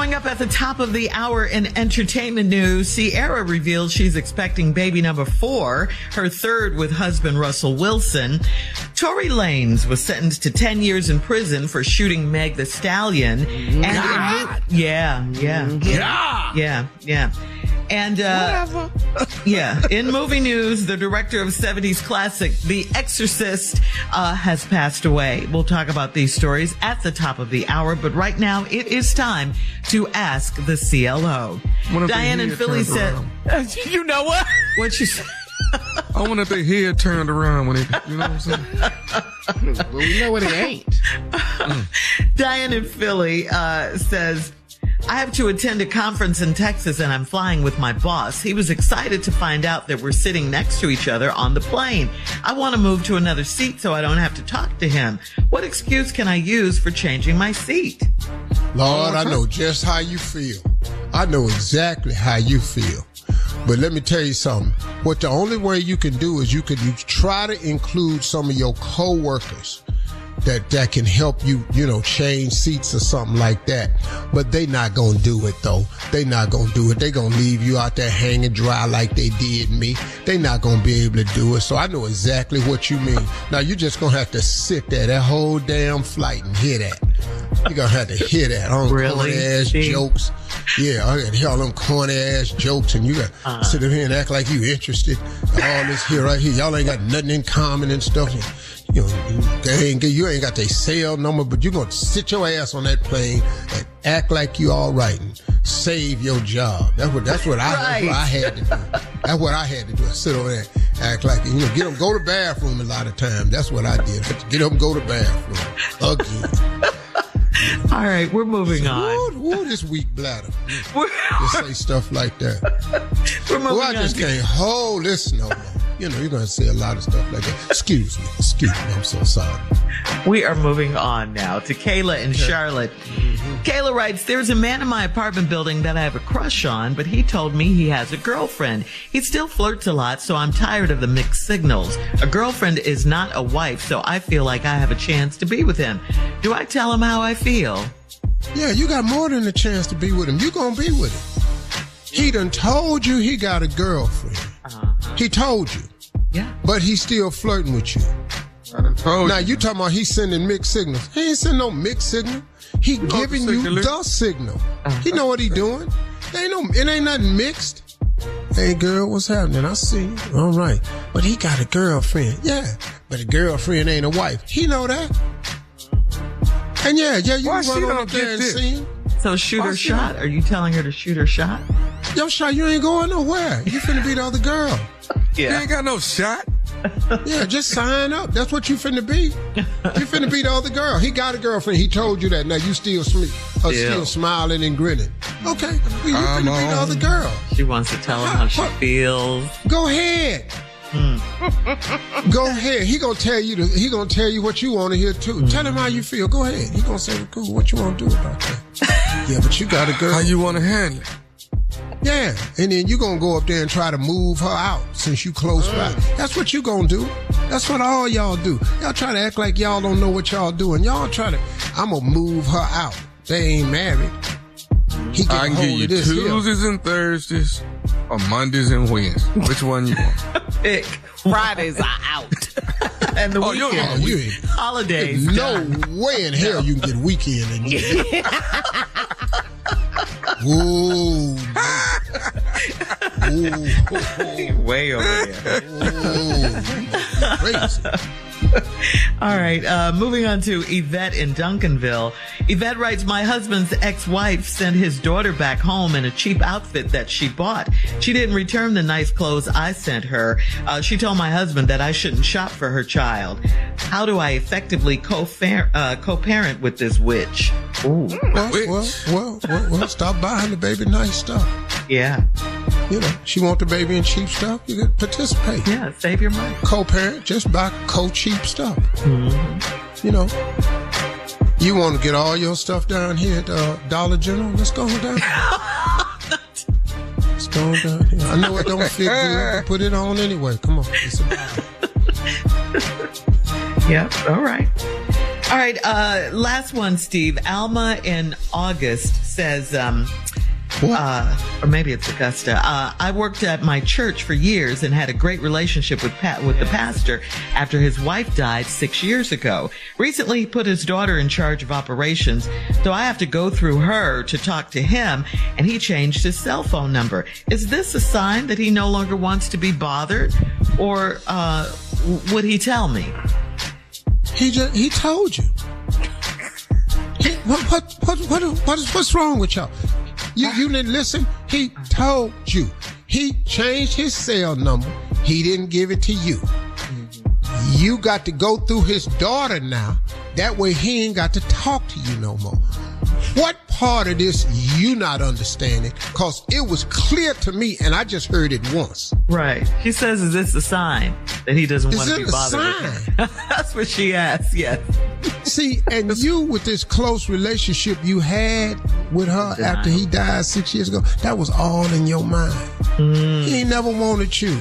Coming up at the top of the hour in entertainment news, Ciara reveals she's expecting baby number four, her third with husband Russell Wilson. Tory Lanez was sentenced to 10 years in prison for shooting Meg the Stallion. And God. yeah, yeah. God. Yeah, yeah. And uh, yeah, in movie news, the director of 70s classic The Exorcist uh, has passed away. We'll talk about these stories at the top of the hour, but right now it is time to ask the CLO. What if they Diane and Philly turned said, "You know what? What you say?" I wonder if their head turned around when it, you know what I'm saying? well, we know what it ain't. Diane in Philly uh, says, I have to attend a conference in Texas and I'm flying with my boss. He was excited to find out that we're sitting next to each other on the plane. I want to move to another seat so I don't have to talk to him. What excuse can I use for changing my seat? Lord, I know just how you feel. I know exactly how you feel. But let me tell you something. What the only way you can do is you can you try to include some of your coworkers that that can help you, you know, change seats or something like that. But they not gonna do it though. They not gonna do it. They gonna leave you out there hanging dry like they did me. They not gonna be able to do it. So I know exactly what you mean. Now you just gonna have to sit there that whole damn flight and hear that. You gonna have to hear that on Really? corny ass See? jokes. Yeah, I can hear all them corny ass jokes, and you got Uh-huh. sit up here and act like you interested. All this here, right here, y'all ain't got nothing in common and stuff. You know, you, they ain't, you ain't got their cell number, but you're gonna sit your ass on that plane and act like you all right and save your job. That's what that's what I, that's what I had to do. That's what I had to do. Sit over there, and act like you know, get them go to bathroom a lot of times. That's what I did. I get them go to bathroom again. All right, we're moving on. Woo, woo, this weak bladder. We're, Just say stuff like that. we're moving Well, I on. just to- can't hold this no more. You know, you're gonna say a lot of stuff like that. Excuse me, excuse me. I'm so sorry. We are moving on now to Kayla and Charlotte. Mm-hmm. Kayla writes, There's a man in my apartment building that I have a crush on, but he told me he has a girlfriend. He still flirts a lot, so I'm tired of the mixed signals. A girlfriend is not a wife, so I feel like I have a chance to be with him. Do I tell him how I feel? Yeah, you got more than a chance to be with him. You gonna be with him. He done told you he got a girlfriend. Uh-huh. He told you, Yeah. but he's still flirting with you. I told Now you. you talking about he's sending mixed signals. He ain't sending no mixed signal. He know giving the you signal is? the signal. Uh-huh. He know what he doing. There ain't no, it ain't nothing mixed. Hey girl, what's happening? I see you. All right. But he got a girlfriend. Yeah. But a girlfriend ain't a wife. He know that. And yeah, yeah, you Why can she run on don't up there get and this? see him. So shoot her shot. Are you telling her to shoot her shot? Yo, shot, you ain't going nowhere. You finna be the other girl. You ain't got no shot. Yeah, just sign up. That's what you finna be. You finna be the other girl. He got a girlfriend. He told you that. Now you still sleep, uh, Yeah. still smiling and grinning. Okay, well, you I'm finna be the on. other girl. She wants to tell him how she What? feels. Go ahead. Go ahead. He gonna tell you. The, he gonna tell you what you want to hear too. Tell him how you feel. Go ahead. He gonna say, "Cool. What you want to do about that?" Yeah, but you got a girl. How you want to handle it? Yeah, and then you gonna go up there and try to move her out since you close by. Mm. That's what you gonna do. That's what all y'all do. Y'all try to act like y'all don't know what y'all doing. Y'all try to. I'm gonna move her out. They ain't married. He get I a can hold give you of this here. Tuesdays and Thursdays, or Mondays and Wednesdays. Which one you want? Pick. Fridays are out. And the Oh, weekend. Oh, you ain't. Holidays. No done. way in hell you can get weekend in. Ooh. Ooh. Way over there. Ooh. Crazy. All right, uh, moving on to Yvette in Duncanville. Yvette writes, My husband's ex-wife sent his daughter back home in a cheap outfit that she bought. She didn't return the nice clothes I sent her. Uh, she told my husband that I shouldn't shop for her child. How do I effectively co-far- uh, co-parent with this witch? Ooh, Well, well, well, well, well, stop buying the baby nice stuff. yeah, You know, she want the baby in cheap stuff. You can participate. yeah, save your money. Co-parent, just buy co-cheap stuff. You know, you want to get all your stuff down here at uh, Dollar General? Let's go down. Let's go down here. I know it don't fit good, put it on anyway. Come on, it's a Yep. All right. All right. Uh, last one, Steve. Alma in August says, um, uh, or maybe it's Augusta. Uh, I worked at my church for years and had a great relationship with Pat, with the pastor after his wife died six years ago. Recently, he put his daughter in charge of operations, so I have to go through her to talk to him, and he changed his cell phone number. Is this a sign that he no longer wants to be bothered, or uh, would he tell me? He just he told you. He, what, what what what what is what's wrong with y'all? You you didn't listen. He told you. He changed his cell number. He didn't give it to you. You got to go through his daughter now. That way he ain't got to talk to you no more. What part of this you not understanding? Cause it was clear to me and I just heard it once. Right. She says, "Is this a sign that he doesn't want to be bothered?" That's what she asked. Yes. See, and you with this close relationship you had with her after he died six years ago, that was all in your mind. Mm. He never wanted you.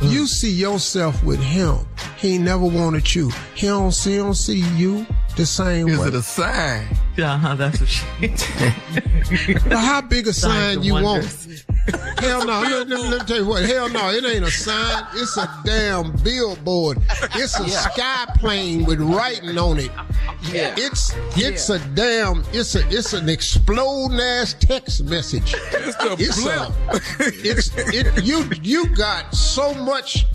Mm. You see yourself with him. He never wanted you. He don't see, he don't see you the same Is way. it a sign? Uh-huh, that's what she. But how big a Signs sign you wonders. want? Hell no. Let, let- let me tell you what. Hell no. It ain't a sign. It's a damn billboard. It's a sky plane with writing on it. Yeah. It's it's a damn. It's a it's an exploding ass text message. It's the It's flip. a. It's it. You you got so much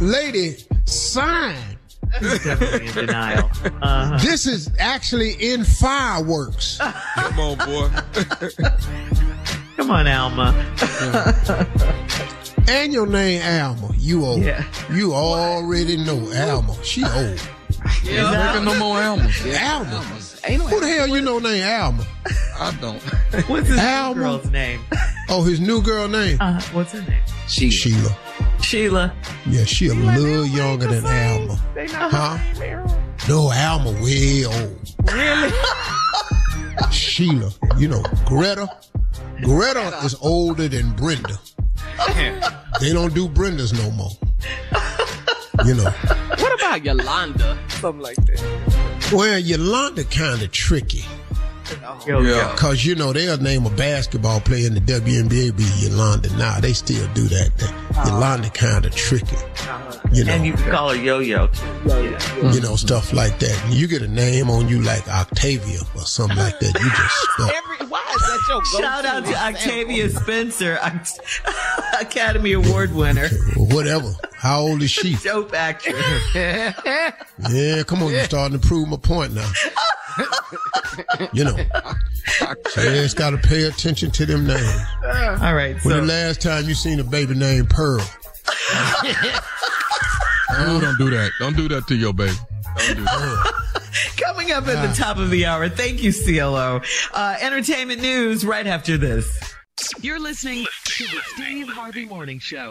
lady sign. Definitely in denial. Uh-huh. This is actually in fireworks. Come on, boy. Come on, Alma. And your name Alma. You old. Yeah. You already know Alma. She old. Ain't making no more albums. Alma. Ain't no Who the hell you know named Alma? I don't. What's his new Alma. girl's name? Oh, his new girl name? Uh, what's her name? she. Sheila. Sheila. Yeah, she a little younger than Alma. They Huh? No, Alma way old. Really? Sheila. You know, Greta. Greta is older than Brenda. They don't do Brendas no more. You know. What about Yolanda? Something like that. Well, Yolanda kind of tricky. Yo, Yeah. Cause you know they'll name a basketball player in the WNBA be Yolanda. Now they still do that. that uh-huh. Yolanda kind of tricky. Uh-huh. You know, And you can call her Yo-Yo. Yeah. you know stuff like that. And you get a name on you like Octavia or something like that. You just stuck. Every, why is that your go-to? Shout out to Octavia Spencer. Academy Award winner. Whatever. How old is she? Dope actress. Yeah, come on, you're starting to prove my point now. you know, parents got to pay attention to them names. All right. When So the last time you seen a baby named Pearl? Oh, don't do that. Don't do that to your baby. Don't do that. coming up at the top of the hour. Thank you, CLO. Uh, entertainment news right after this. You're listening to the Steve Harvey Morning Show.